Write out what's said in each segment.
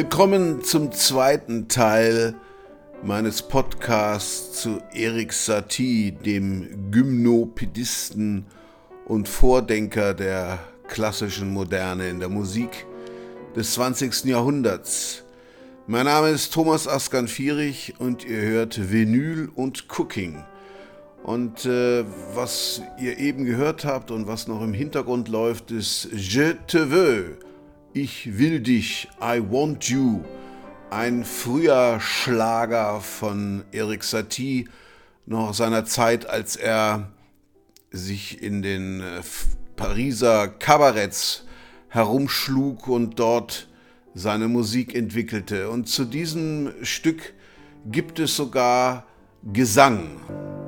Willkommen zum zweiten Teil meines Podcasts zu Erik Satie, dem Gymnopädisten und Vordenker der klassischen Moderne in der Musik des 20. Jahrhunderts. Mein Name ist Thomas Askan-Fierich und ihr hört Vinyl und Cooking. Und äh, was ihr eben gehört habt und was noch im Hintergrund läuft, ist Je te veux ich will dich, I want you, ein früher Schlager von Eric Satie, noch seiner Zeit, als er sich in den äh, Pariser Kabaretts herumschlug und dort seine Musik entwickelte. Und zu diesem Stück gibt es sogar Gesang.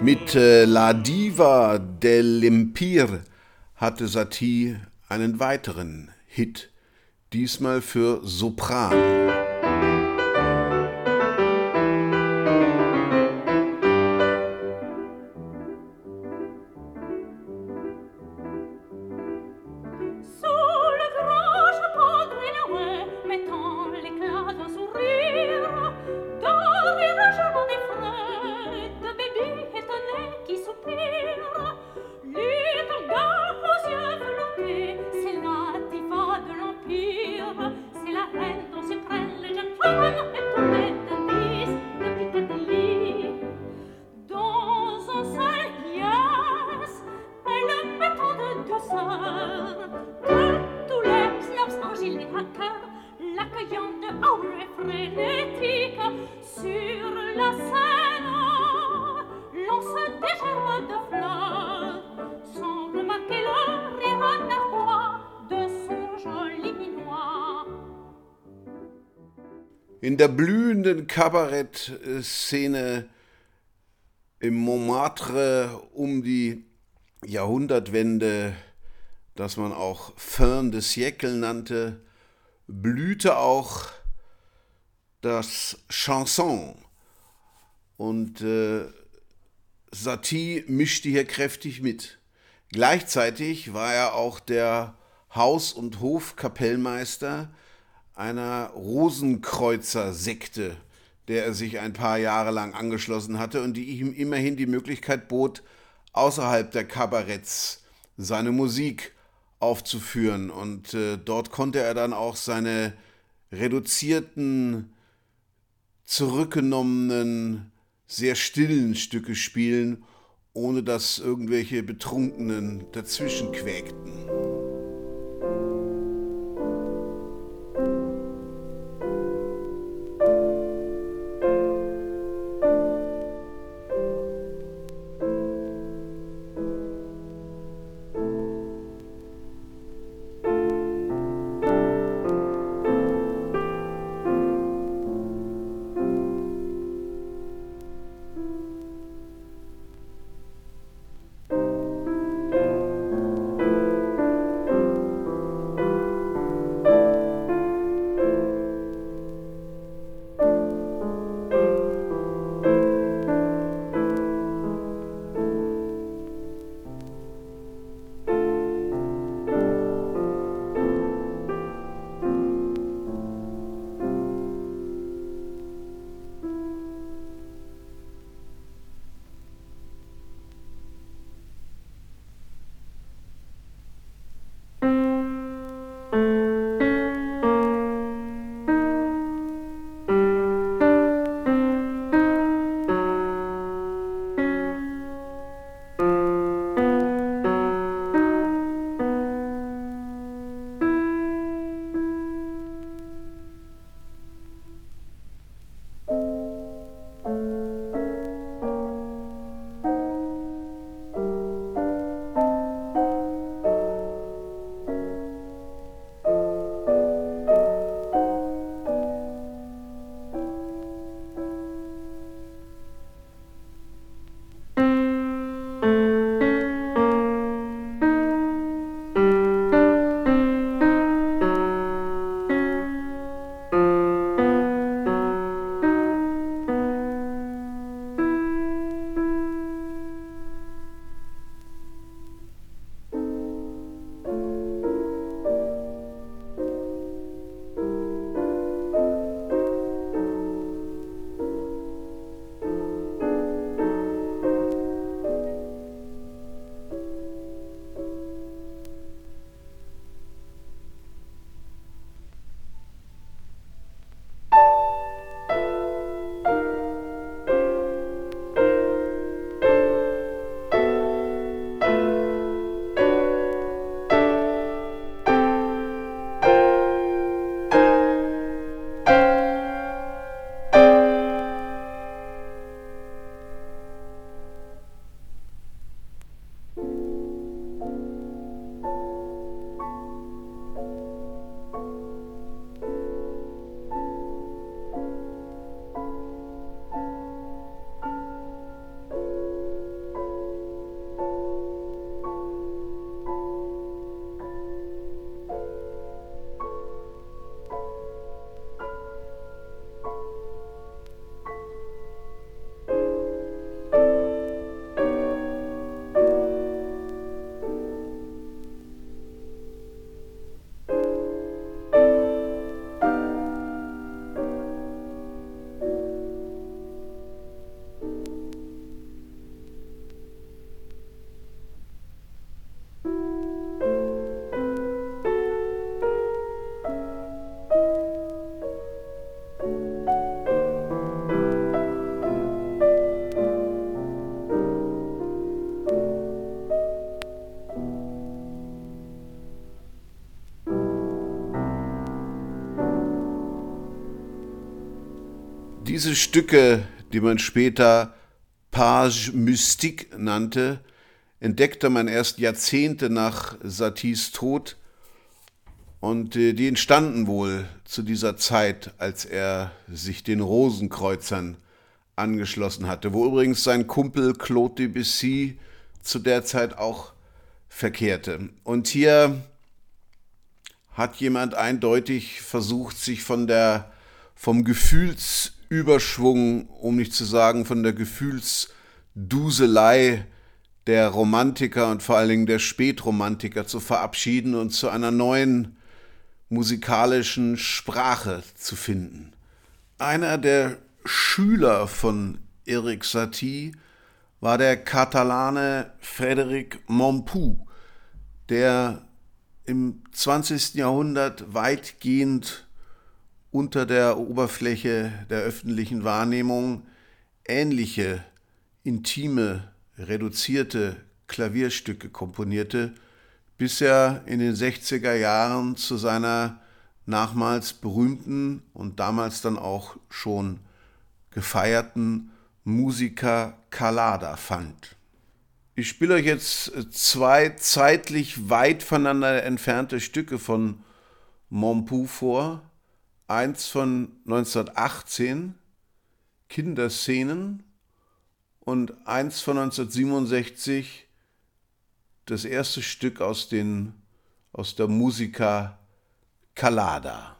Mit äh, La Diva dell'Empire hatte Satie einen weiteren Hit, diesmal für Sopran. Kabarettszene im Montmartre um die Jahrhundertwende, das man auch Fin de siècle nannte, blühte auch das Chanson. Und äh, Satie mischte hier kräftig mit. Gleichzeitig war er auch der Haus- und Hofkapellmeister einer Rosenkreuzer-Sekte, der er sich ein paar Jahre lang angeschlossen hatte und die ihm immerhin die Möglichkeit bot, außerhalb der Kabaretts seine Musik aufzuführen. Und äh, dort konnte er dann auch seine reduzierten, zurückgenommenen, sehr stillen Stücke spielen, ohne dass irgendwelche Betrunkenen dazwischen quäkten. Diese Stücke, die man später Page Mystique nannte, entdeckte man erst Jahrzehnte nach Saties Tod und äh, die entstanden wohl zu dieser Zeit, als er sich den Rosenkreuzern angeschlossen hatte, wo übrigens sein Kumpel Claude Debussy zu der Zeit auch verkehrte. Und hier hat jemand eindeutig versucht, sich von der, vom Gefühlsüberschwung, um nicht zu sagen von der Gefühlsduselei der Romantiker und vor allen Dingen der Spätromantiker zu verabschieden und zu einer neuen musikalischen Sprache zu finden. Einer der Schüler von Eric Satie war der Katalane Frédéric Mompou, der im 20. Jahrhundert weitgehend unter der Oberfläche der öffentlichen Wahrnehmung ähnliche intime reduzierte Klavierstücke komponierte, bis er in den 60er Jahren zu seiner nachmals berühmten und damals dann auch schon gefeierten Musiker Calada fand. Ich spiele euch jetzt zwei zeitlich weit voneinander entfernte Stücke von Mompou vor. Eins von 1918, Kinderszenen, und eins von 1967, das erste Stück aus, den, aus der Musica Calada.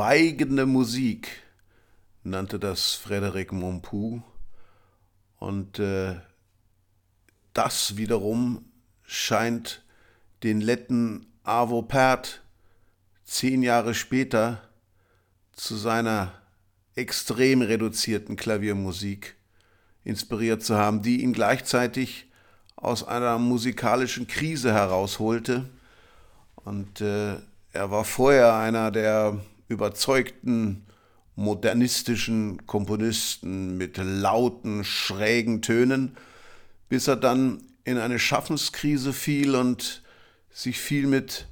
Schweigende Musik, nannte das Frédéric Mompou. Und äh, das wiederum scheint den Letten Arvo Pärt zehn Jahre später zu seiner extrem reduzierten Klaviermusik inspiriert zu haben, die ihn gleichzeitig aus einer musikalischen Krise herausholte. Und äh, er war vorher einer der überzeugten modernistischen Komponisten mit lauten, schrägen Tönen, bis er dann in eine Schaffenskrise fiel und sich viel mit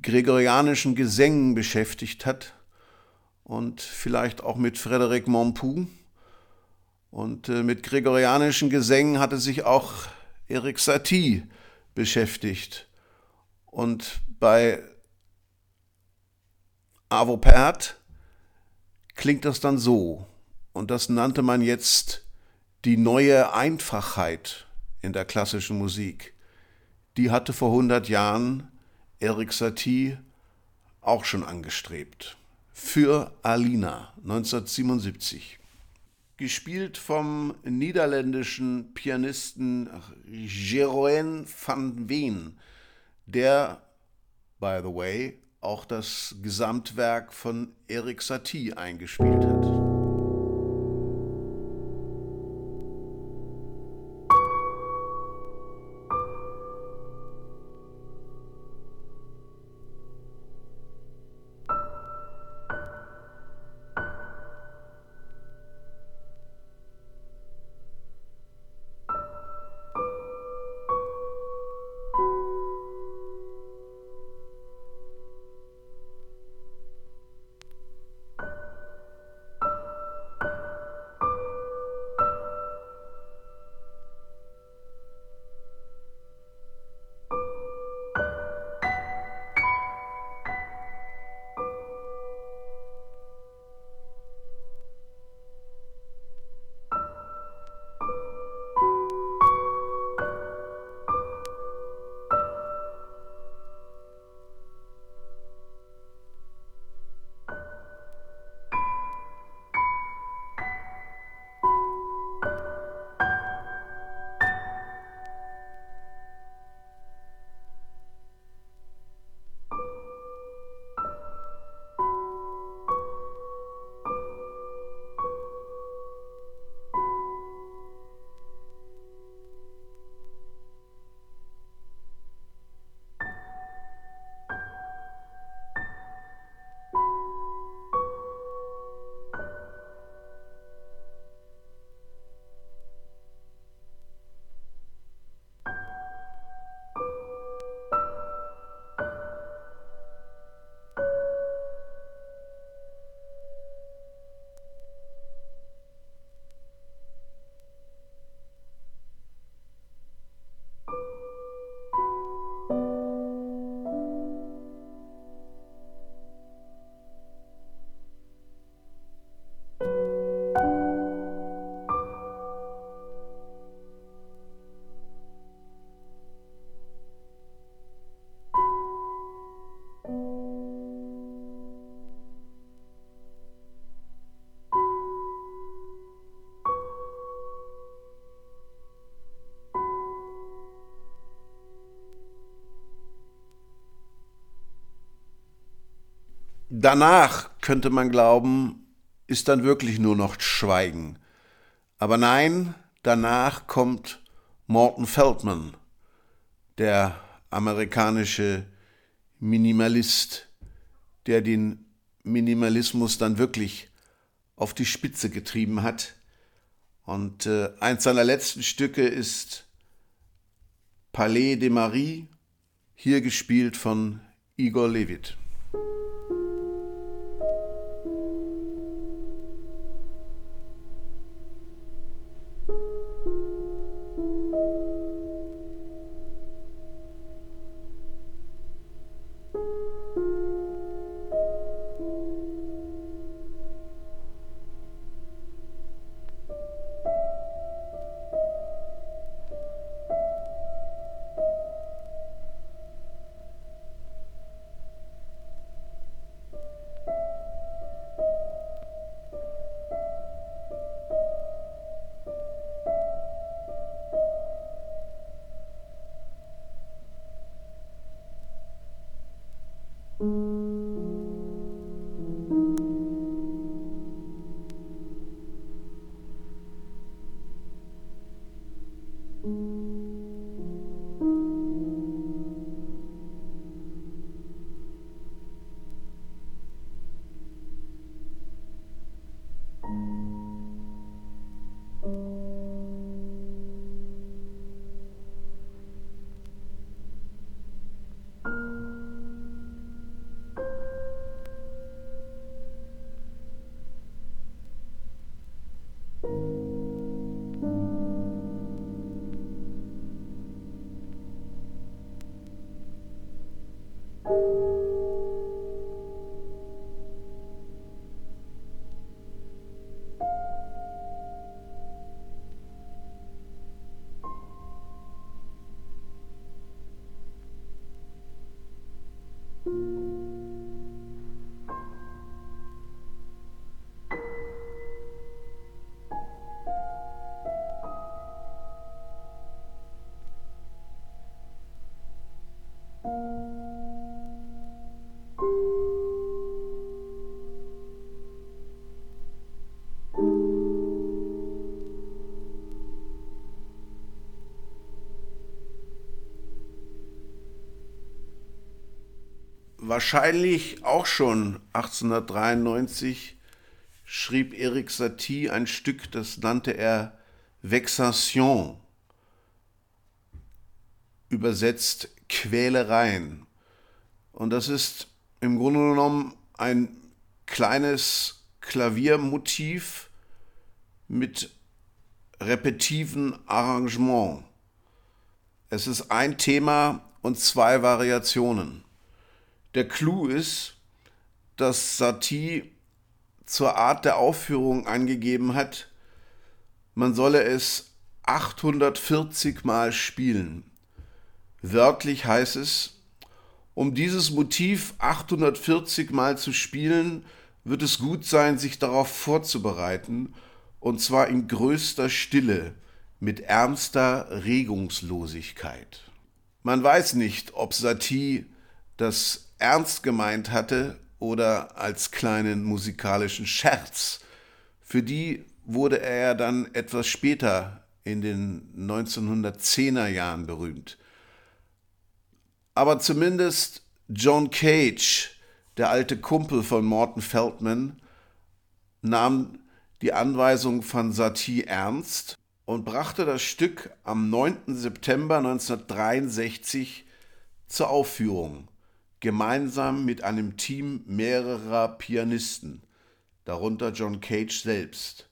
gregorianischen Gesängen beschäftigt hat und vielleicht auch mit Frédéric Mompou. Und äh, mit gregorianischen Gesängen hatte sich auch Eric Satie beschäftigt. Und bei Avopert klingt das dann so. Und das nannte man jetzt die neue Einfachheit in der klassischen Musik. Die hatte vor 100 Jahren Erik Satie auch schon angestrebt. Für Alina 1977. Gespielt vom niederländischen Pianisten Jeroen van Veen, der, by the way, auch das Gesamtwerk von Erik Satie eingespielt hat. Danach könnte man glauben, ist dann wirklich nur noch Schweigen. Aber nein, danach kommt Morton Feldman, der amerikanische Minimalist, der den Minimalismus dann wirklich auf die Spitze getrieben hat. Und äh, eins seiner letzten Stücke ist Palais de Marie, hier gespielt von Igor Levit. Mm-hmm. Wahrscheinlich auch schon 1893 schrieb Erik Satie ein Stück, das nannte er Vexation, übersetzt Quälereien. Und das ist im Grunde genommen ein kleines Klaviermotiv mit repetiven Arrangement. Es ist ein Thema und zwei Variationen. Der Clou ist, dass Satie zur Art der Aufführung angegeben hat, man solle es 840 Mal spielen. Wörtlich heißt es, um dieses Motiv 840 Mal zu spielen, wird es gut sein, sich darauf vorzubereiten, und zwar in größter Stille, mit ernster Regungslosigkeit. Man weiß nicht, ob Satie das ernst gemeint hatte oder als kleinen musikalischen Scherz. Für die wurde er dann etwas später in den 1910er Jahren berühmt. Aber zumindest John Cage, der alte Kumpel von Morton Feldman, nahm die Anweisung von Satie ernst und brachte das Stück am 9. September 1963 zur Aufführung, gemeinsam mit einem Team mehrerer Pianisten, darunter John Cage selbst.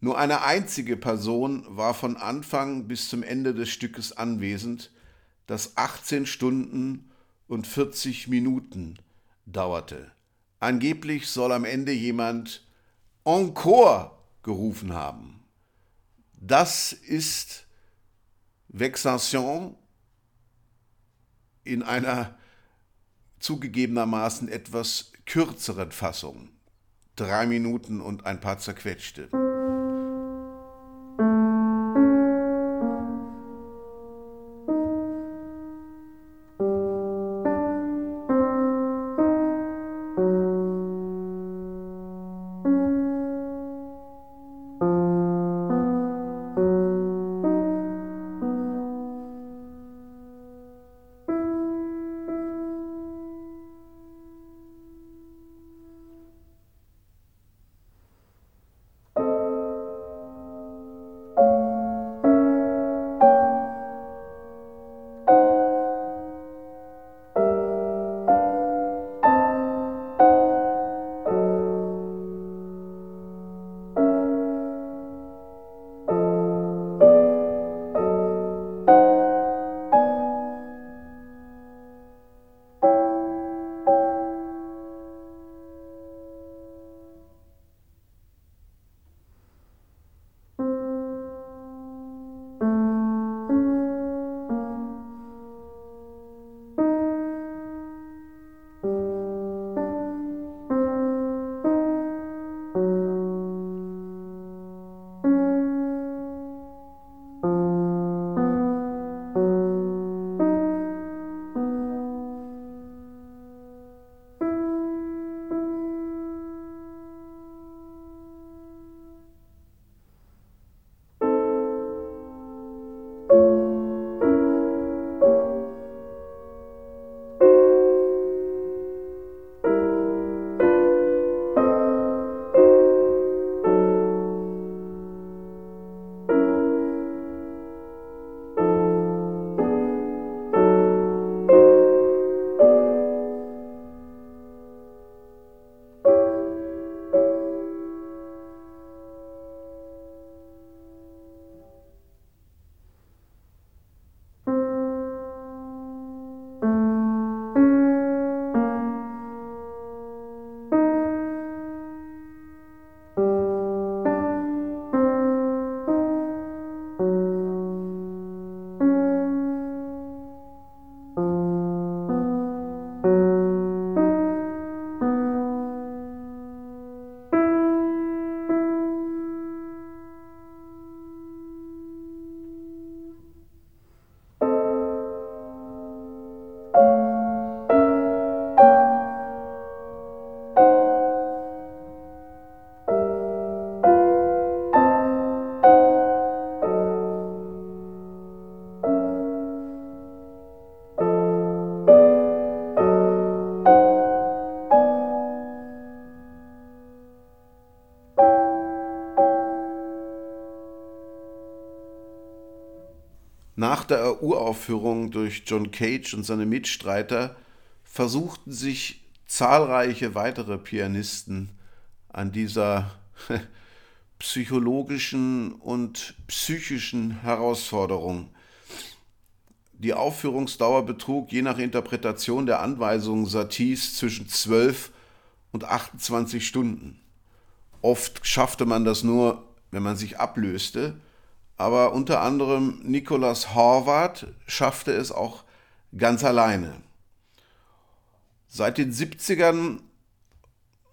Nur eine einzige Person war von Anfang bis zum Ende des Stückes anwesend, das 18 Stunden und 40 Minuten dauerte. Angeblich soll am Ende jemand Encore gerufen haben. Das ist Vexation in einer zugegebenermaßen etwas kürzeren Fassung. Drei Minuten und ein paar zerquetschte. Uraufführung durch John Cage und seine Mitstreiter versuchten sich zahlreiche weitere Pianisten an dieser psychologischen und psychischen Herausforderung. Die Aufführungsdauer betrug je nach Interpretation der Anweisungen Saties zwischen 12 und 28 Stunden. Oft schaffte man das nur, wenn man sich ablöste, aber unter anderem Nicholas Horvath schaffte es auch ganz alleine. Seit den 70ern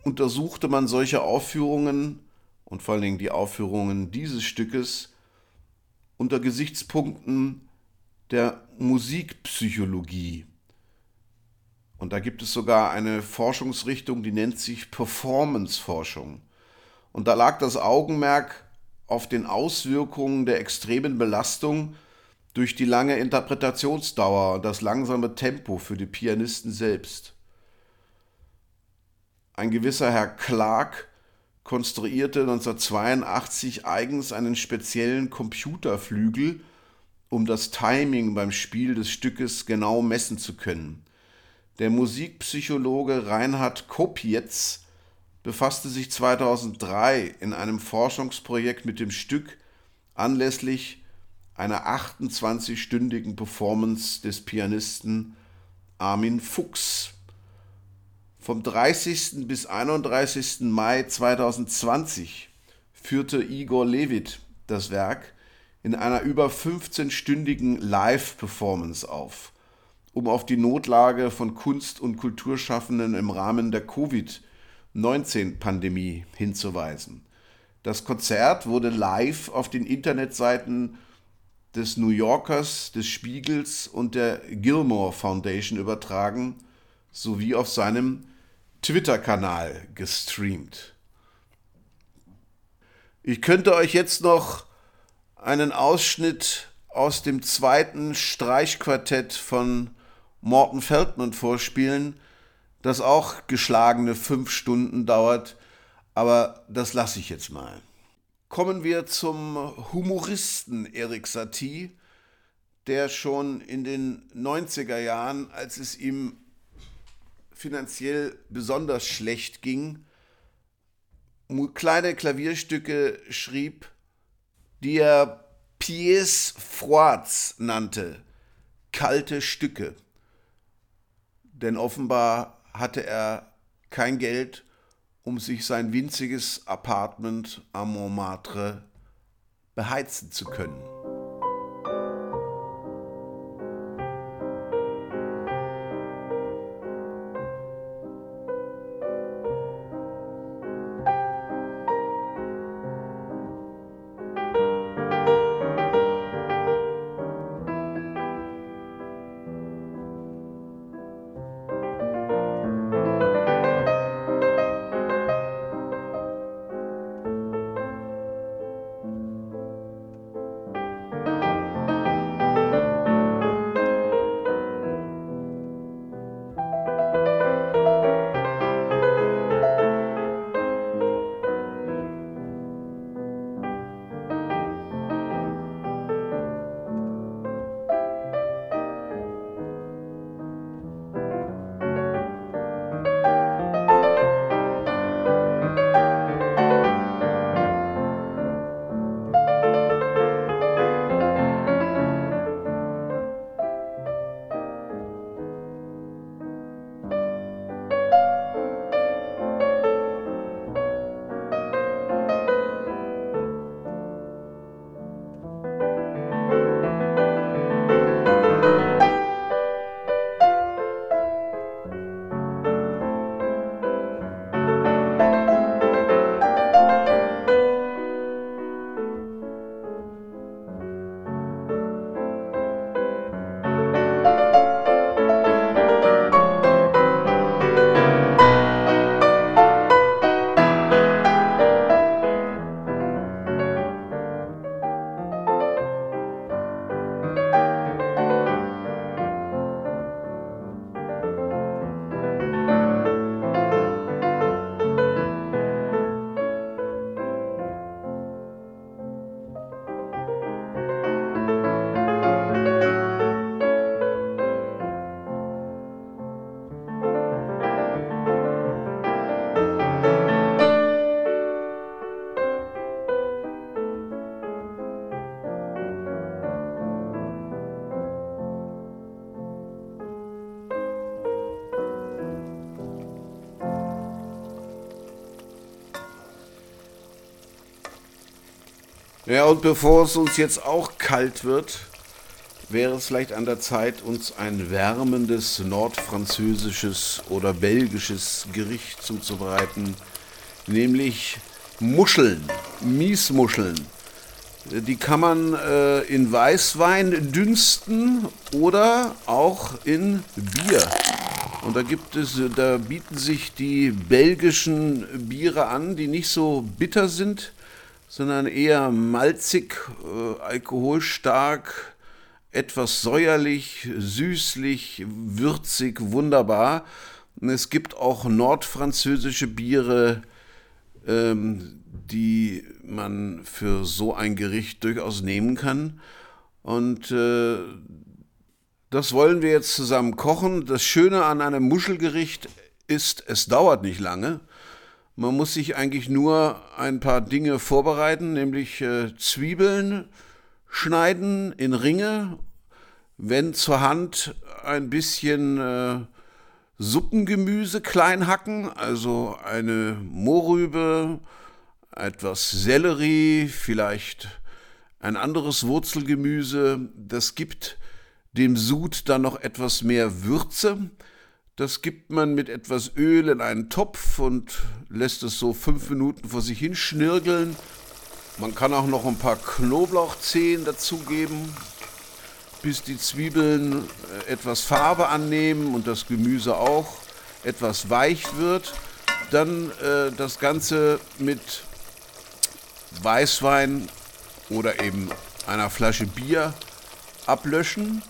untersuchte man solche Aufführungen und vor allen Dingen die Aufführungen dieses Stückes unter Gesichtspunkten der Musikpsychologie. Und da gibt es sogar eine Forschungsrichtung, die nennt sich Performanceforschung. Und da lag das Augenmerk auf den Auswirkungen der extremen Belastung durch die lange Interpretationsdauer und das langsame Tempo für die Pianisten selbst. Ein gewisser Herr Clark konstruierte 1982 eigens einen speziellen Computerflügel, um das Timing beim Spiel des Stückes genau messen zu können. Der Musikpsychologe Reinhard Kopietz befasste sich 2003 in einem Forschungsprojekt mit dem Stück anlässlich einer 28-stündigen Performance des Pianisten Armin Fuchs. Vom 30. bis 31. Mai 2020 führte Igor Levit das Werk in einer über 15-stündigen Live-Performance auf, um auf die Notlage von Kunst- und Kulturschaffenden im Rahmen der Covid-19-Pandemie hinzuweisen. Das Konzert wurde live auf den Internetseiten des New Yorkers, des Spiegels und der Gilmore Foundation übertragen sowie auf seinem Twitter-Kanal gestreamt. Ich könnte euch jetzt noch einen Ausschnitt aus dem zweiten Streichquartett von Morton Feldman vorspielen, das auch geschlagene fünf Stunden dauert, aber das lasse ich jetzt mal. Kommen wir zum Humoristen Erik Satie, der schon in den 90er Jahren, als es ihm finanziell besonders schlecht ging, kleine Klavierstücke schrieb, die er Pièces froids nannte, kalte Stücke. Denn offenbar hatte er kein Geld, um sich sein winziges Apartment am Montmartre beheizen zu können. Ja, und bevor es uns jetzt auch kalt wird, wäre es vielleicht an der Zeit, uns ein wärmendes nordfranzösisches oder belgisches Gericht zuzubereiten, nämlich Muscheln, Miesmuscheln. Die kann man äh, in Weißwein dünsten oder auch in Bier. Und da gibt es, da bieten sich die belgischen Biere an, die nicht so bitter sind, sondern eher malzig, äh, alkoholstark, etwas säuerlich, süßlich, würzig, wunderbar. Und es gibt auch nordfranzösische Biere, ähm, die man für so ein Gericht durchaus nehmen kann. Und äh, das wollen wir jetzt zusammen kochen. Das Schöne an einem Muschelgericht ist, es dauert nicht lange. Man muss sich eigentlich nur ein paar Dinge vorbereiten, nämlich äh, Zwiebeln schneiden in Ringe, wenn zur Hand ein bisschen äh, Suppengemüse klein hacken, also eine Mohrrübe, etwas Sellerie, vielleicht ein anderes Wurzelgemüse. Das gibt dem Sud dann noch etwas mehr Würze. Das gibt man mit etwas Öl in einen Topf und lässt es so fünf Minuten vor sich hin schnirgeln. Man kann auch noch ein paar Knoblauchzehen dazugeben, bis die Zwiebeln äh, etwas Farbe annehmen und das Gemüse auch etwas weich wird. Dann äh, das Ganze mit Weißwein oder eben einer Flasche Bier ablöschen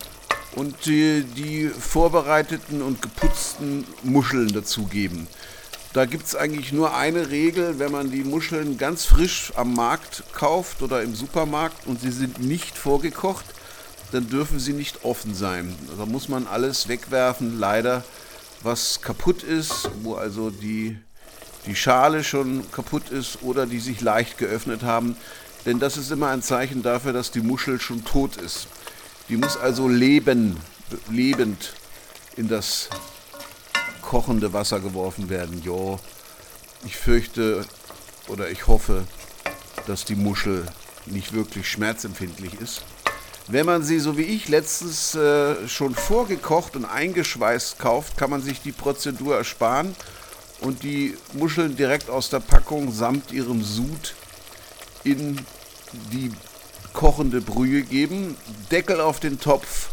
und die, die vorbereiteten und geputzten Muscheln dazugeben. Da gibt es eigentlich nur eine Regel, wenn man die Muscheln ganz frisch am Markt kauft oder im Supermarkt und sie sind nicht vorgekocht, dann dürfen sie nicht offen sein. Da muss man alles wegwerfen, leider, was kaputt ist, wo also die, die Schale schon kaputt ist oder die sich leicht geöffnet haben. Denn das ist immer ein Zeichen dafür, dass die Muschel schon tot ist. Die muss also leben, lebend in das kochende Wasser geworfen werden. Jo, ich fürchte oder ich hoffe, dass die Muschel nicht wirklich schmerzempfindlich ist. Wenn man sie, so wie ich, letztens äh, schon vorgekocht und eingeschweißt kauft, kann man sich die Prozedur ersparen und die Muscheln direkt aus der Packung samt ihrem Sud in die kochende Brühe geben, Deckel auf den Topf,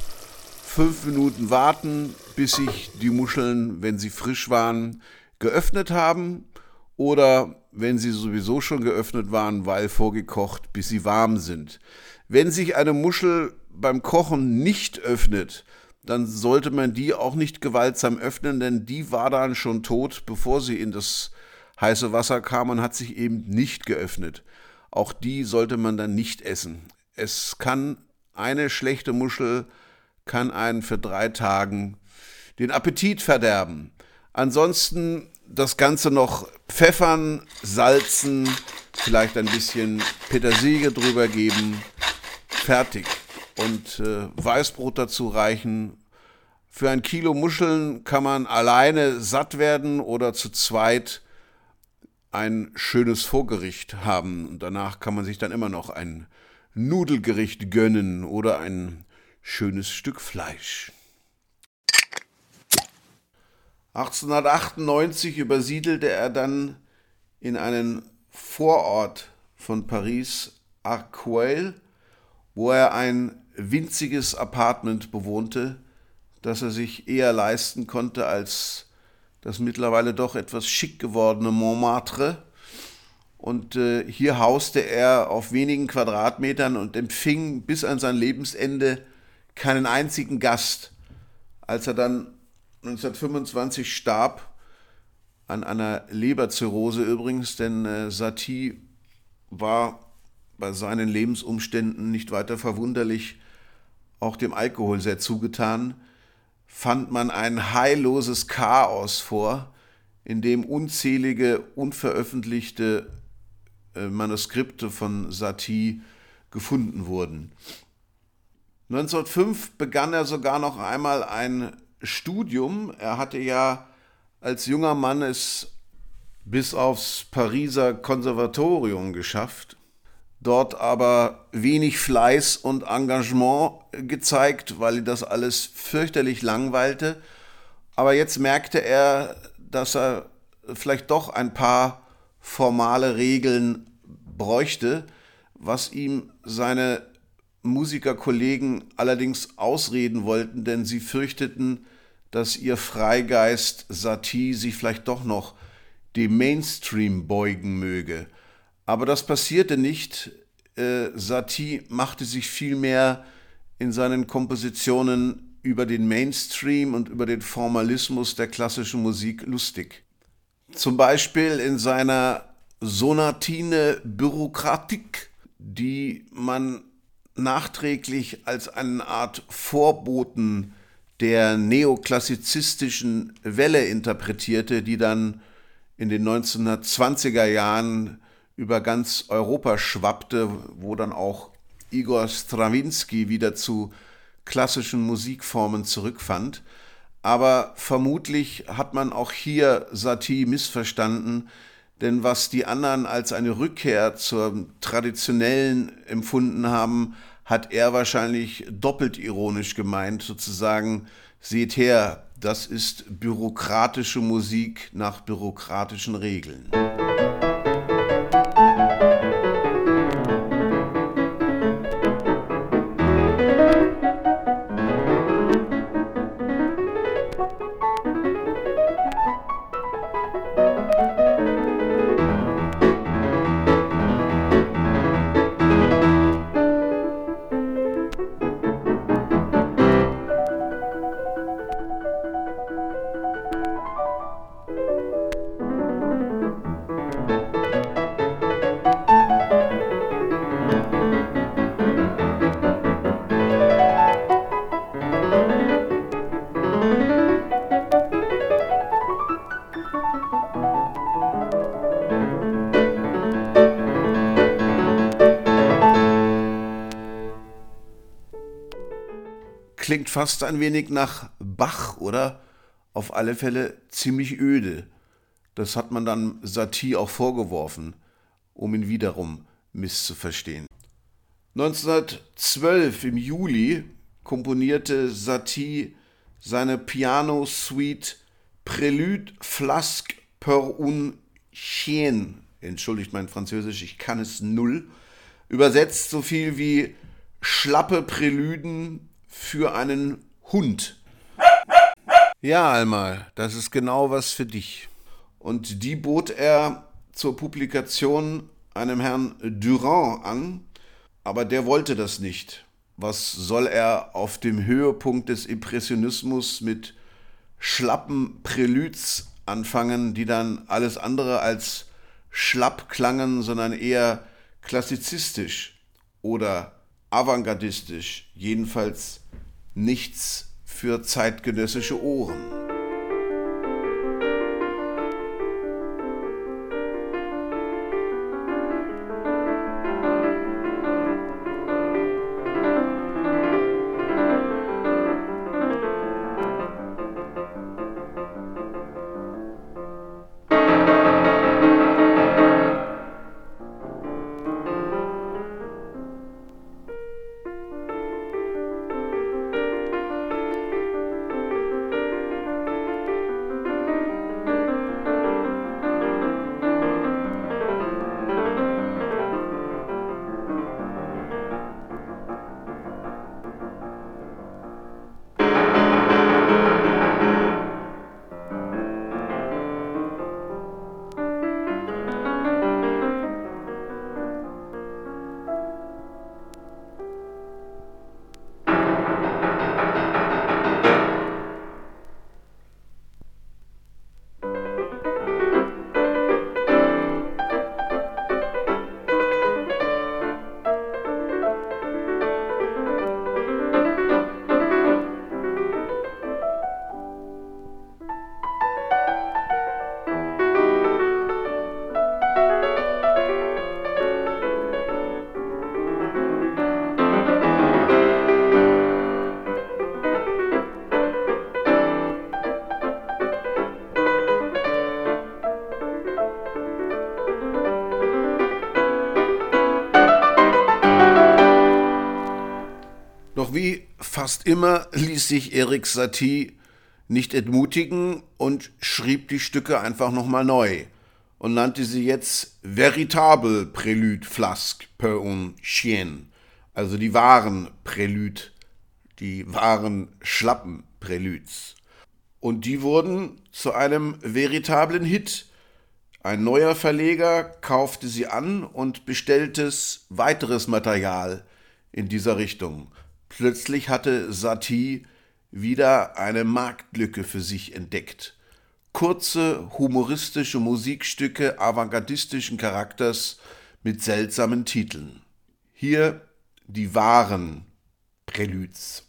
fünf Minuten warten, bis sich die Muscheln, wenn sie frisch waren, geöffnet haben oder wenn sie sowieso schon geöffnet waren, weil vorgekocht, bis sie warm sind. Wenn sich eine Muschel beim Kochen nicht öffnet, dann sollte man die auch nicht gewaltsam öffnen, denn die war dann schon tot, bevor sie in das heiße Wasser kam und hat sich eben nicht geöffnet. Auch die sollte man dann nicht essen. Es kann eine schlechte Muschel kann einen für drei Tagen den Appetit verderben. Ansonsten das Ganze noch pfeffern, salzen, vielleicht ein bisschen Petersilie drüber geben, fertig. Und äh, Weißbrot dazu reichen. Für ein Kilo Muscheln kann man alleine satt werden oder zu zweit ein schönes Vorgericht haben. Und danach kann man sich dann immer noch ein Nudelgericht gönnen oder ein schönes Stück Fleisch. 1898 übersiedelte er dann in einen Vorort von Paris, Arcueil, wo er ein winziges Apartment bewohnte, das er sich eher leisten konnte als das mittlerweile doch etwas schick gewordene Montmartre, und äh, hier hauste er auf wenigen Quadratmetern und empfing bis an sein Lebensende keinen einzigen Gast. Als er dann 1925 starb, an einer Leberzirrhose übrigens, denn äh, Satie war bei seinen Lebensumständen nicht weiter verwunderlich auch dem Alkohol sehr zugetan, fand man ein heilloses Chaos vor, in dem unzählige unveröffentlichte äh, Manuskripte von Satie gefunden wurden. 1905 begann er sogar noch einmal ein Studium. Er hatte ja als junger Mann es bis aufs Pariser Konservatorium geschafft. Dort aber wenig Fleiß und Engagement gezeigt, weil das alles fürchterlich langweilte. Aber jetzt merkte er, dass er vielleicht doch ein paar formale Regeln bräuchte, was ihm seine Musikerkollegen allerdings ausreden wollten, denn sie fürchteten, dass ihr Freigeist Satie sich vielleicht doch noch dem Mainstream beugen möge. Aber das passierte nicht. Äh, Satie machte sich vielmehr in seinen Kompositionen über den Mainstream und über den Formalismus der klassischen Musik lustig. Zum Beispiel in seiner Sonatine Bürokratik, die man nachträglich als eine Art Vorboten der neoklassizistischen Welle interpretierte, die dann in den 1920er Jahren über ganz Europa schwappte, wo dann auch Igor Strawinski wieder zu klassischen Musikformen zurückfand. Aber vermutlich hat man auch hier Satie missverstanden, denn was die anderen als eine Rückkehr zur traditionellen empfunden haben, hat er wahrscheinlich doppelt ironisch gemeint, sozusagen, seht her, das ist bürokratische Musik nach bürokratischen Regeln. Fast ein wenig nach Bach, oder? Auf alle Fälle ziemlich öde. Das hat man dann Satie auch vorgeworfen, um ihn wiederum misszuverstehen. 1912 im Juli komponierte Satie seine Piano-Suite Prélude Flasque per un Chien. Entschuldigt mein Französisch, ich kann es null. Übersetzt so viel wie schlappe Prälyden für einen Hund. Ja, Alma, das ist genau was für dich. Und die bot er zur Publikation einem Herrn Durand an, aber der wollte das nicht. Was soll er auf dem Höhepunkt des Impressionismus mit schlappen Präludes anfangen, die dann alles andere als schlapp klangen, sondern eher klassizistisch oder avantgardistisch, jedenfalls nichts für zeitgenössische Ohren. Immer ließ sich Erik Satie nicht entmutigen und schrieb die Stücke einfach nochmal neu und nannte sie jetzt Veritable Prélude Flasque per un Chien, also die wahren Prélude, die wahren Schlappen Préludes. Und die wurden zu einem veritablen Hit. Ein neuer Verleger kaufte sie an und bestellte weiteres Material in dieser Richtung. Plötzlich hatte Satie wieder eine Marktlücke für sich entdeckt. Kurze, humoristische Musikstücke avantgardistischen Charakters mit seltsamen Titeln. Hier die wahren Preludes.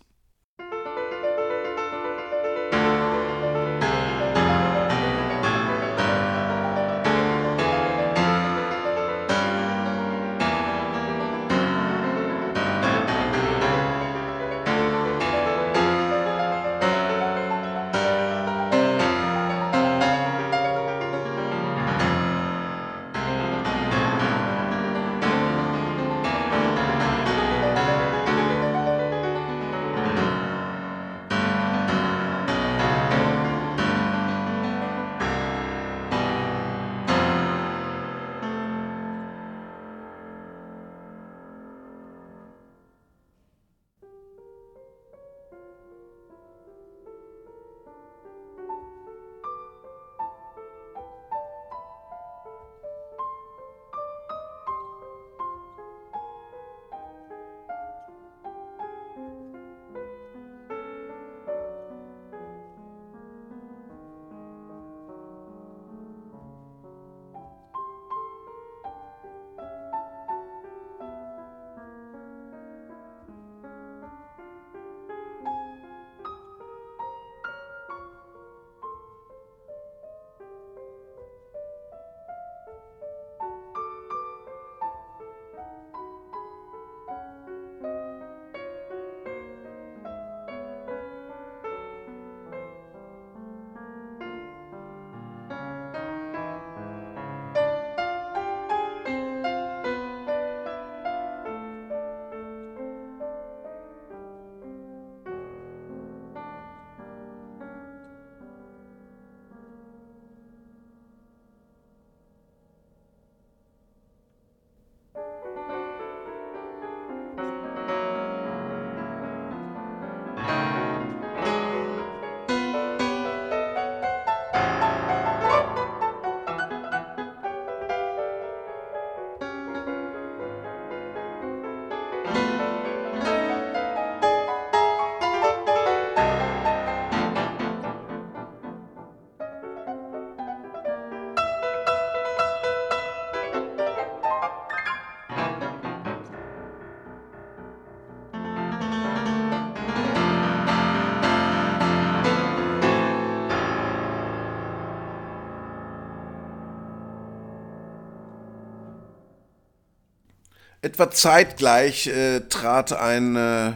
Etwa zeitgleich äh, trat ein äh,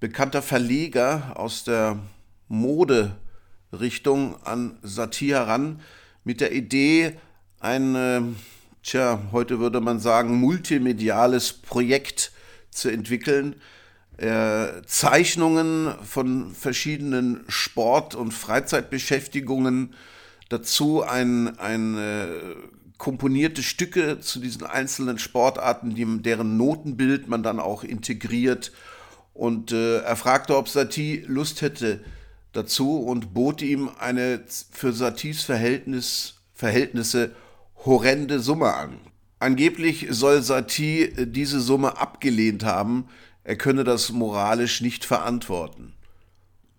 bekannter Verleger aus der Moderichtung an Satie heran mit der Idee, ein, äh, tja, heute würde man sagen, multimediales Projekt zu entwickeln, äh, Zeichnungen von verschiedenen Sport- und Freizeitbeschäftigungen, dazu ein, ein äh, komponierte Stücke zu diesen einzelnen Sportarten, die, deren Notenbild man dann auch integriert. Und äh, er fragte, ob Satie Lust hätte dazu und bot ihm eine für Saties Verhältnis, Verhältnisse horrende Summe an. Angeblich soll Satie äh, diese Summe abgelehnt haben, er könne das moralisch nicht verantworten.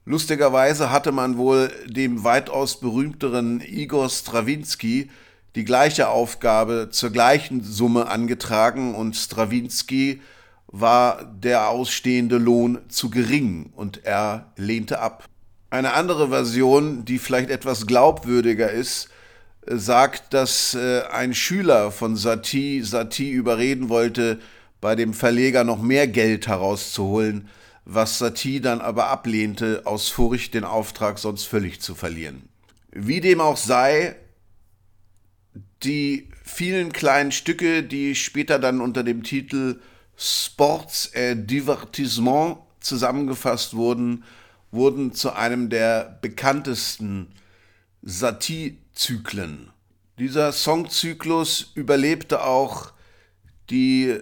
Lustigerweise hatte man wohl dem weitaus berühmteren Igor Strawinski die gleiche Aufgabe zur gleichen Summe angetragen und Strawinski war der ausstehende Lohn zu gering und er lehnte ab. Eine andere Version, die vielleicht etwas glaubwürdiger ist, sagt, dass äh, ein Schüler von Satie Satie überreden wollte, bei dem Verleger noch mehr Geld herauszuholen, was Satie dann aber ablehnte, aus Furcht, den Auftrag sonst völlig zu verlieren. Wie dem auch sei, die vielen kleinen Stücke, die später dann unter dem Titel Sports et Divertissement zusammengefasst wurden, wurden zu einem der bekanntesten Satie-Zyklen. Dieser Songzyklus überlebte auch die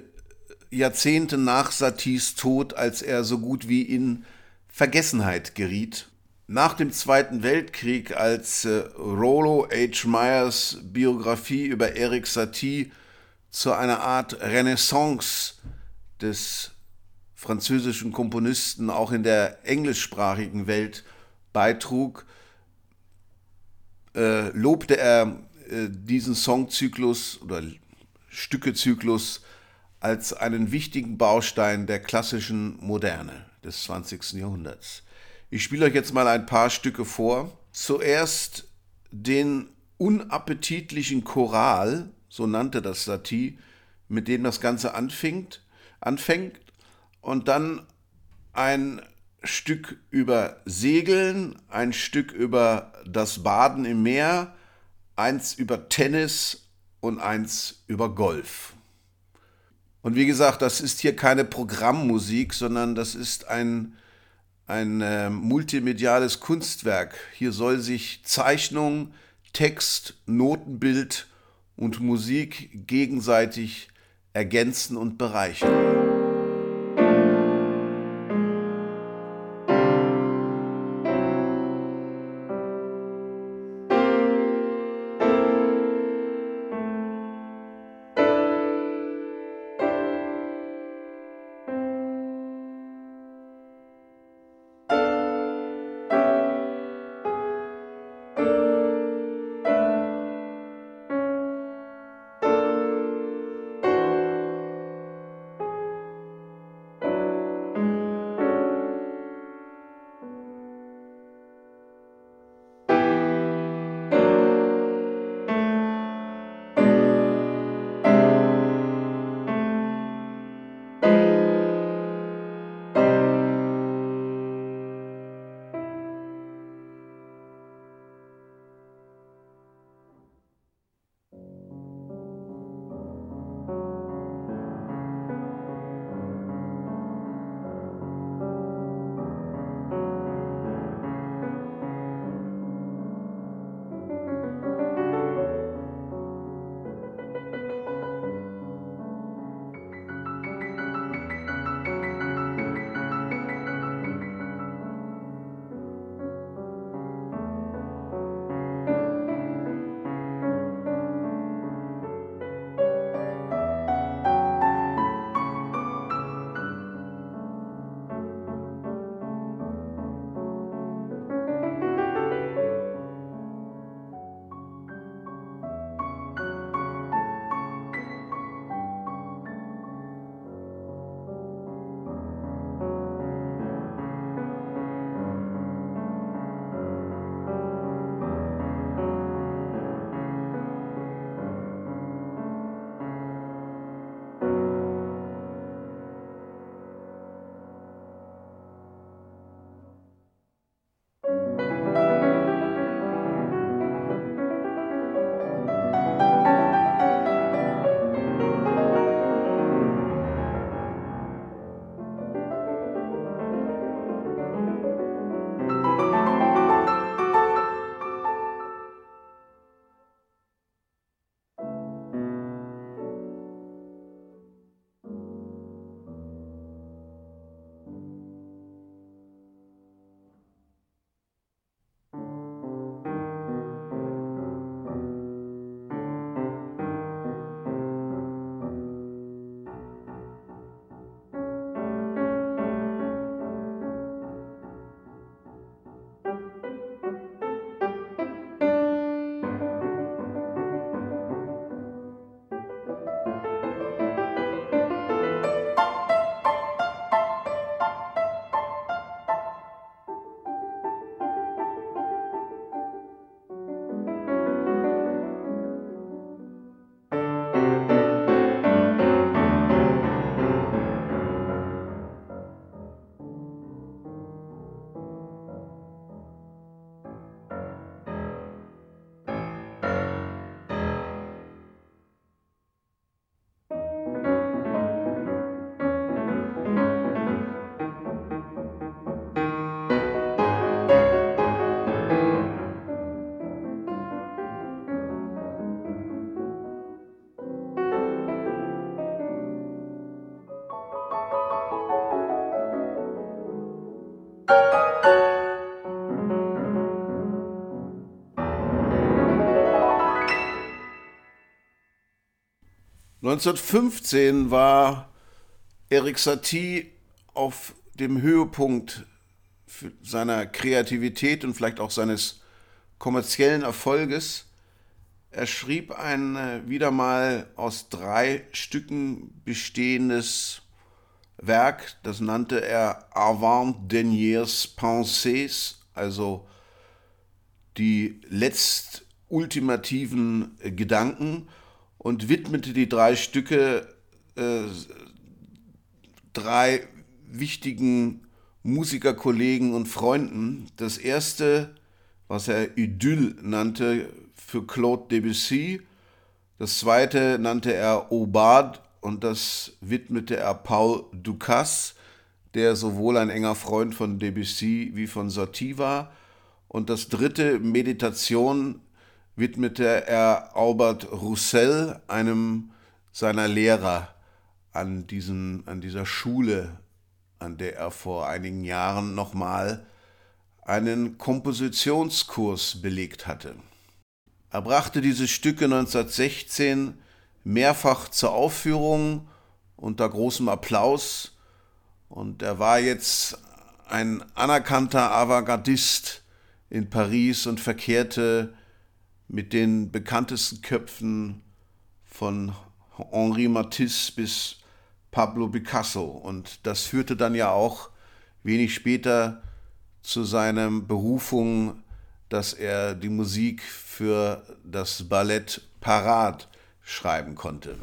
Jahrzehnte nach Saties Tod, als er so gut wie in Vergessenheit geriet. Nach dem Zweiten Weltkrieg, als äh, Rollo H. Myers Biografie über Eric Satie zu einer Art Renaissance des französischen Komponisten auch in der englischsprachigen Welt beitrug, äh, lobte er äh, diesen Songzyklus oder Stückezyklus als einen wichtigen Baustein der klassischen Moderne des 20. Jahrhunderts. Ich spiele euch jetzt mal ein paar Stücke vor. Zuerst den unappetitlichen Choral, so nannte das Satie, mit dem das Ganze anfängt, anfängt und dann ein Stück über Segeln, ein Stück über das Baden im Meer, eins über Tennis und eins über Golf. Und wie gesagt, das ist hier keine Programmmusik, sondern das ist ein, ein äh, multimediales Kunstwerk. Hier soll sich Zeichnung, Text, Notenbild und Musik gegenseitig ergänzen und bereichern. 1915 war Erik Satie auf dem Höhepunkt seiner Kreativität und vielleicht auch seines kommerziellen Erfolges. Er schrieb ein äh, wieder mal aus drei Stücken bestehendes Werk, das nannte er Avant-Dernières Pensées, also die letzt ultimativen Gedanken und widmete die drei Stücke äh, drei wichtigen Musikerkollegen und Freunden. Das erste, was er Idyll nannte, für Claude Debussy. Das zweite nannte er Aubade und das widmete er Paul Ducasse, der sowohl ein enger Freund von Debussy wie von Satie war. Und das dritte, Meditation, widmete er Albert Roussel, einem seiner Lehrer an, diesen, an dieser Schule, an der er vor einigen Jahren nochmal einen Kompositionskurs belegt hatte. Er brachte diese Stücke 1916 mehrfach zur Aufführung unter großem Applaus und er war jetzt ein anerkannter Avantgardist in Paris und verkehrte mit den bekanntesten Köpfen von Henri Matisse bis Pablo Picasso. Und das führte dann ja auch wenig später zu seiner Berufung, dass er die Musik für das Ballett Parat schreiben konnte.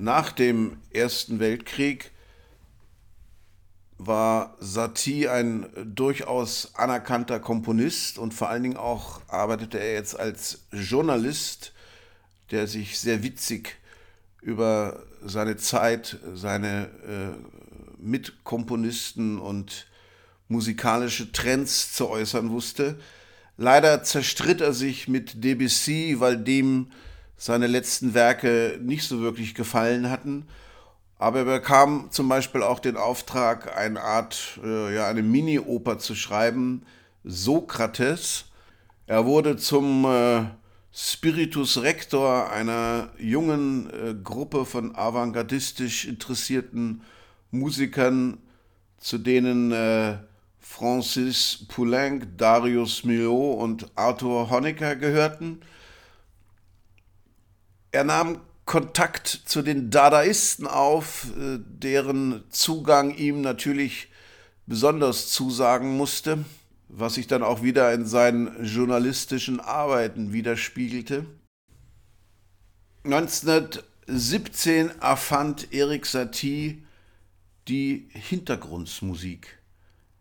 Nach dem Ersten Weltkrieg war Satie ein durchaus anerkannter Komponist und vor allen Dingen auch arbeitete er jetzt als Journalist, der sich sehr witzig über seine Zeit, seine äh, Mitkomponisten und musikalische Trends zu äußern wusste. Leider zerstritt er sich mit Debussy, weil dem seine letzten Werke nicht so wirklich gefallen hatten. Aber er bekam zum Beispiel auch den Auftrag, eine Art, äh, ja, eine Mini-Oper zu schreiben, Sokrates. Er wurde zum äh, Spiritus Rector einer jungen äh, Gruppe von avantgardistisch interessierten Musikern, zu denen Francis Poulenc, Darius Milhaud und Arthur Honecker gehörten. Er nahm Kontakt zu den Dadaisten auf, äh, deren Zugang ihm natürlich besonders zusagen musste, was sich dann auch wieder in seinen journalistischen Arbeiten widerspiegelte. 1917 erfand Erik Satie die Hintergrundmusik.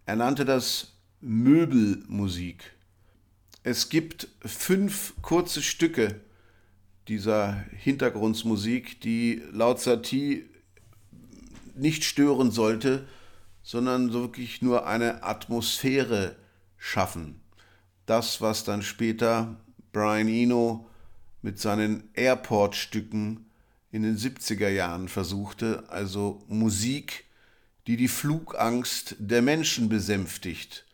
Er nannte das Möbelmusik. Es gibt fünf kurze Stücke dieser Hintergrundmusik, die laut Satie nicht stören sollte, sondern wirklich nur eine Atmosphäre schaffen. Das, was dann später Brian Eno mit seinen Airport-Stücken in den 70er Jahren versuchte, also Musik, die die Flugangst der Menschen besänftigt.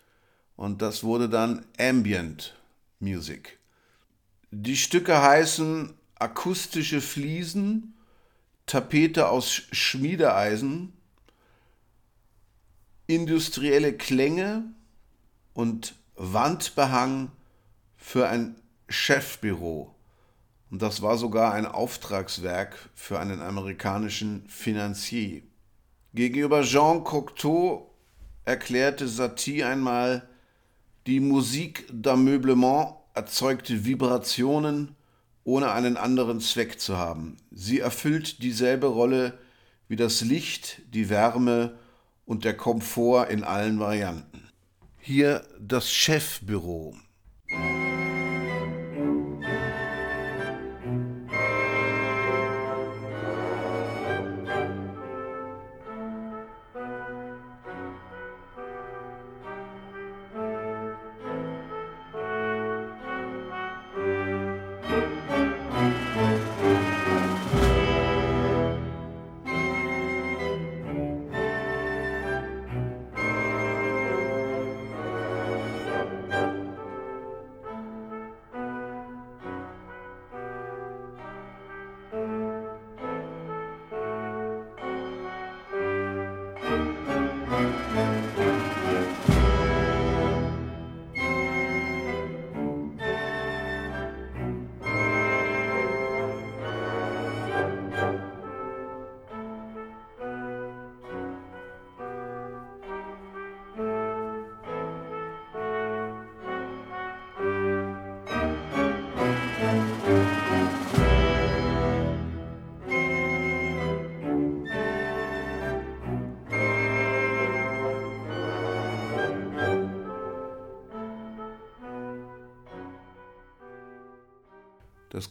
Und das wurde dann Ambient Music. Die Stücke heißen akustische Fliesen, Tapete aus Schmiedeeisen, industrielle Klänge und Wandbehang für ein Chefbüro. Und das war sogar ein Auftragswerk für einen amerikanischen Finanzier. Gegenüber Jean Cocteau erklärte Satie einmal, die Musik d'Ameublement erzeugt Vibrationen, ohne einen anderen Zweck zu haben. Sie erfüllt dieselbe Rolle wie das Licht, die Wärme und der Komfort in allen Varianten. Hier das Chefbüro.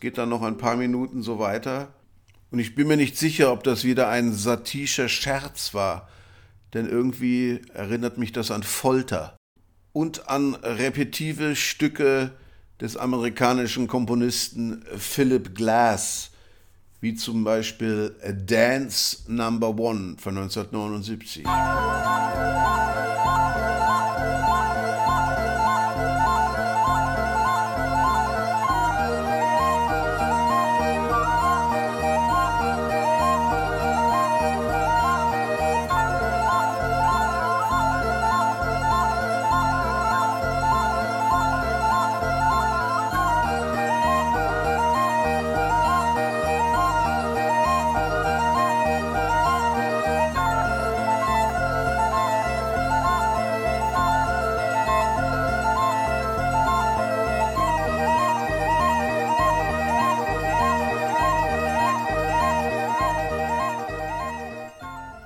Geht dann noch ein paar Minuten so weiter. Und ich bin mir nicht sicher, ob das wieder ein satischer Scherz war, denn irgendwie erinnert mich das an Folter und an repetive Stücke des amerikanischen Komponisten Philip Glass, wie zum Beispiel Dance Number One von 1979.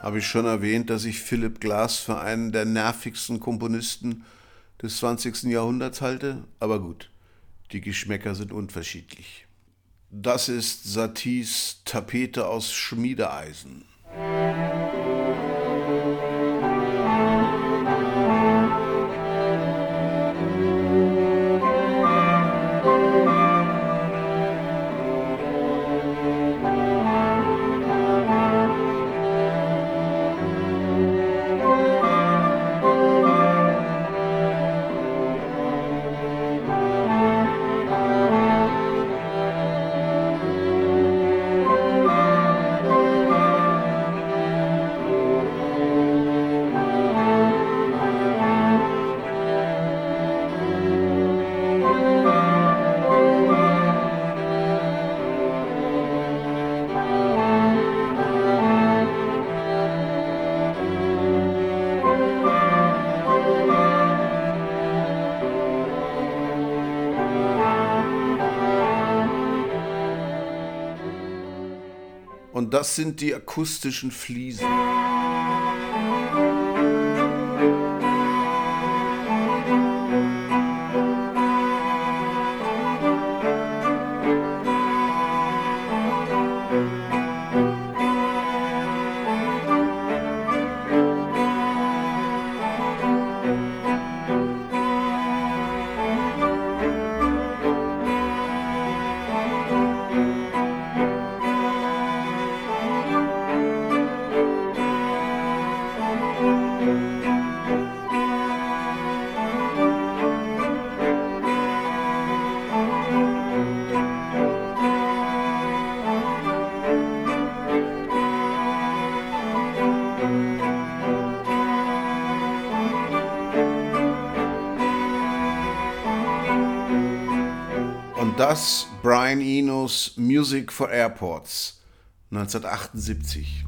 habe ich schon erwähnt, dass ich Philip Glass für einen der nervigsten Komponisten des 20. Jahrhunderts halte, aber gut, die Geschmäcker sind unterschiedlich. Das ist Saties Tapete aus Schmiedeeisen. Das sind die akustischen Fliesen. 'Music for Airports 1978.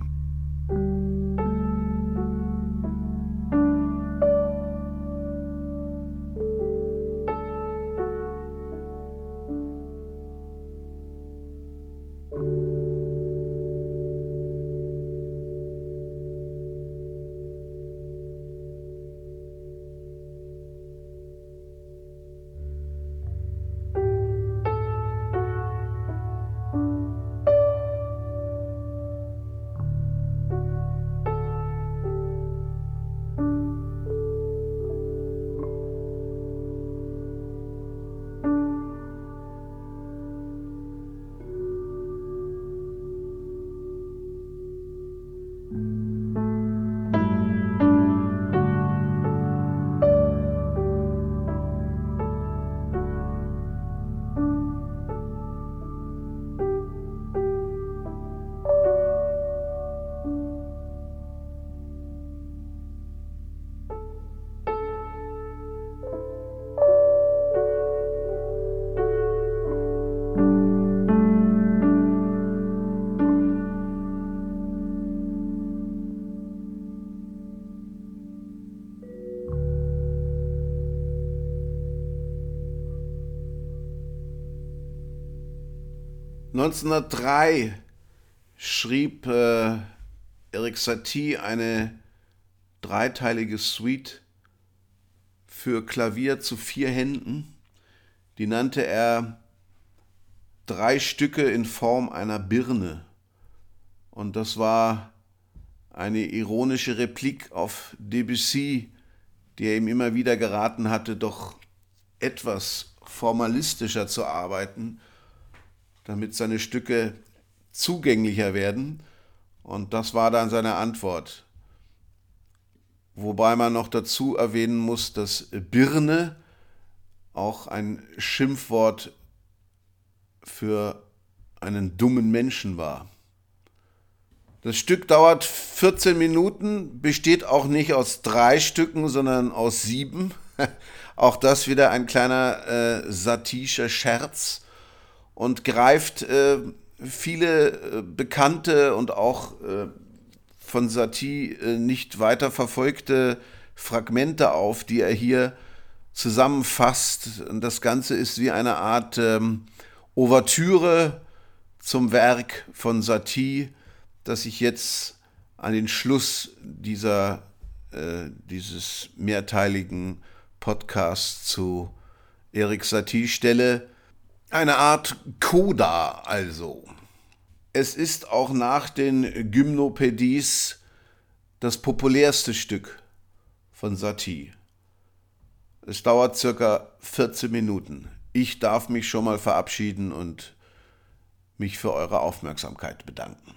1903 schrieb äh, Eric Satie eine dreiteilige Suite für Klavier zu vier Händen. Die nannte er drei Stücke in Form einer Birne. Und das war eine ironische Replik auf Debussy, der ihm immer wieder geraten hatte, doch etwas formalistischer zu arbeiten damit seine Stücke zugänglicher werden. Und das war dann seine Antwort. Wobei man noch dazu erwähnen muss, dass Birne auch ein Schimpfwort für einen dummen Menschen war. Das Stück dauert 14 Minuten, besteht auch nicht aus drei Stücken, sondern aus sieben. auch das wieder ein kleiner äh, satischer Scherz und greift äh, viele äh, bekannte und auch äh, von Satie äh, nicht weiter verfolgte Fragmente auf, die er hier zusammenfasst. Und das Ganze ist wie eine Art ähm, Ouvertüre zum Werk von Satie, das ich jetzt an den Schluss dieser, äh, dieses mehrteiligen Podcasts zu Erik Satie stelle. Eine Art Coda also. Es ist auch nach den Gymnopädies das populärste Stück von Satie. Es dauert circa 14 Minuten. Ich darf mich schon mal verabschieden und mich für eure Aufmerksamkeit bedanken.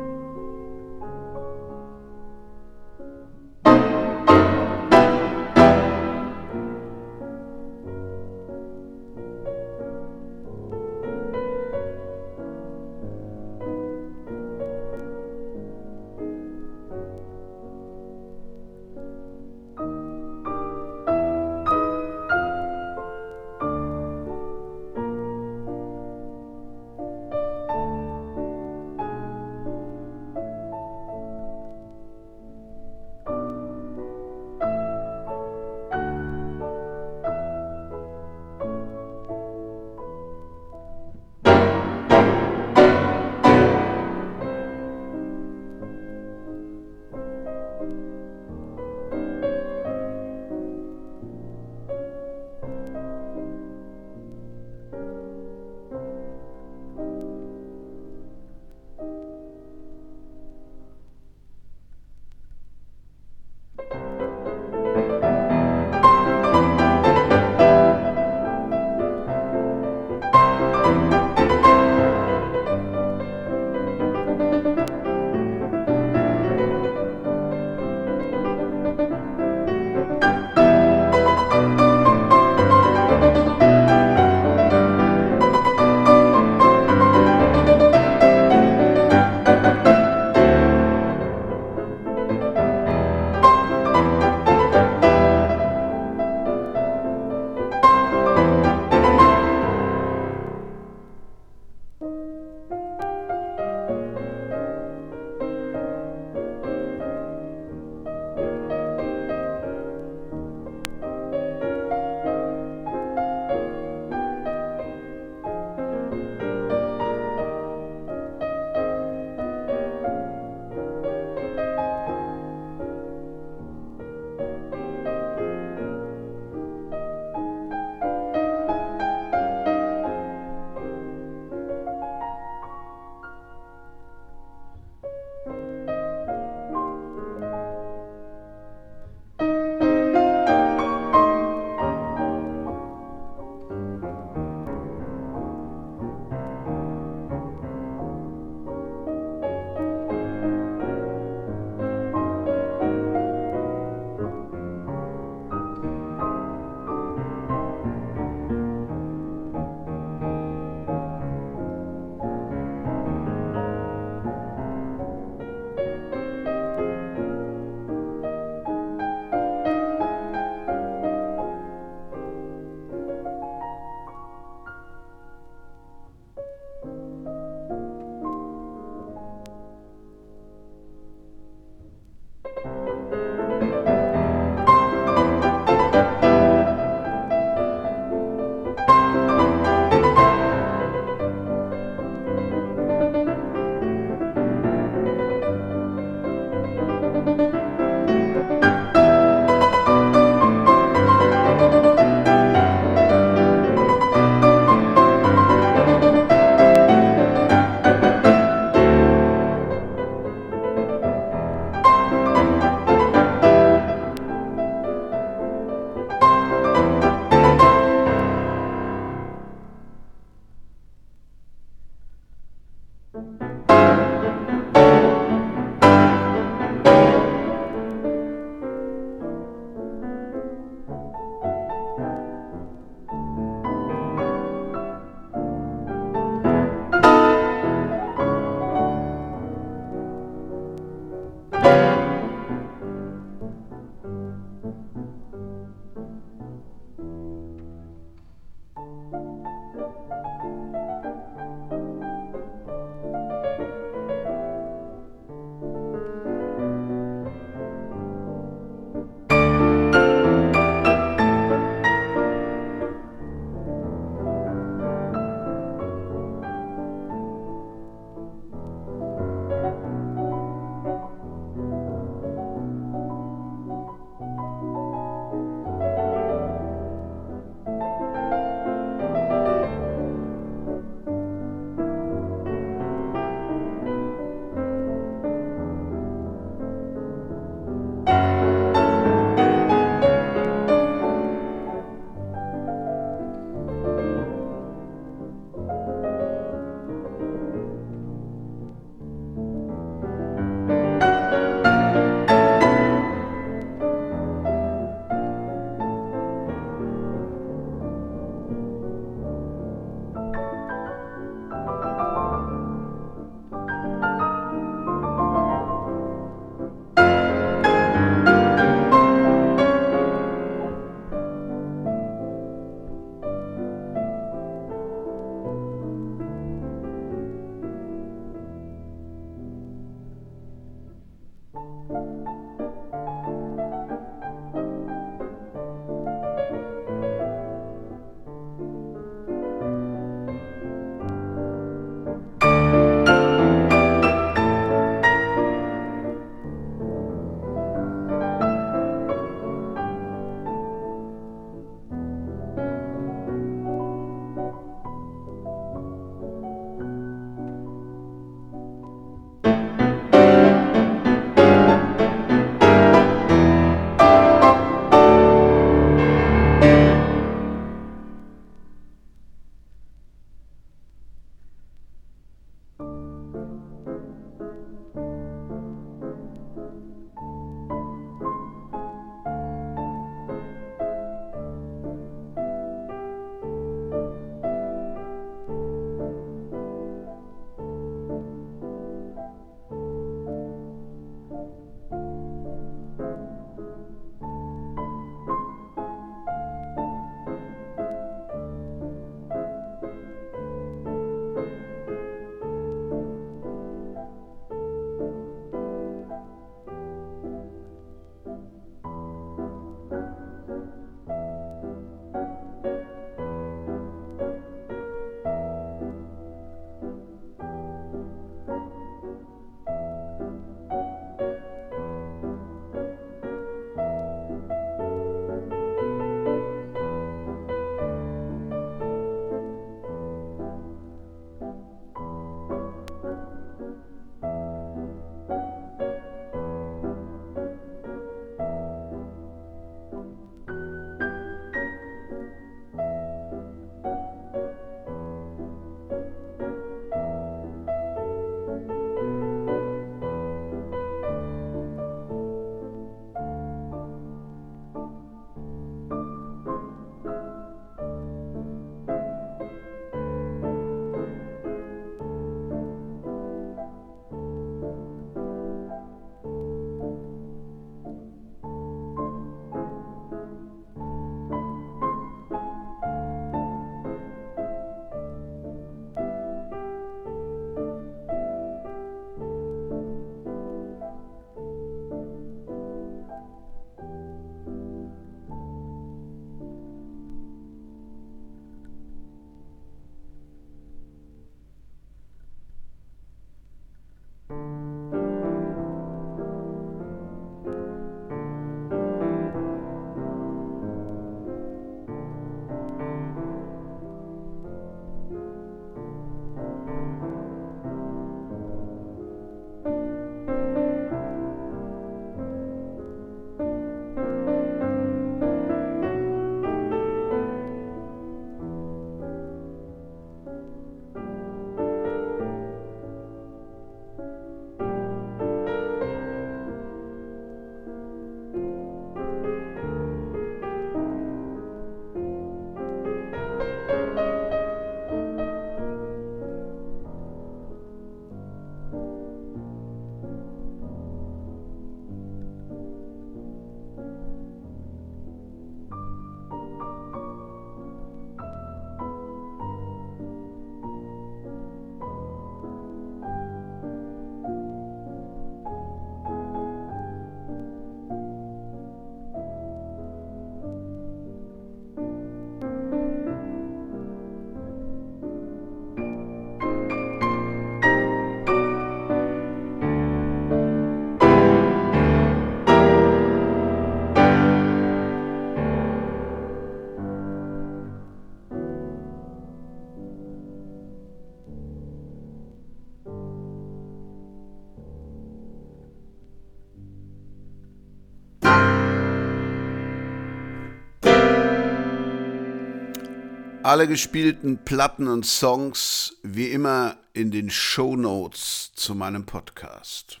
Alle gespielten Platten und Songs wie immer in den Show Notes zu meinem Podcast.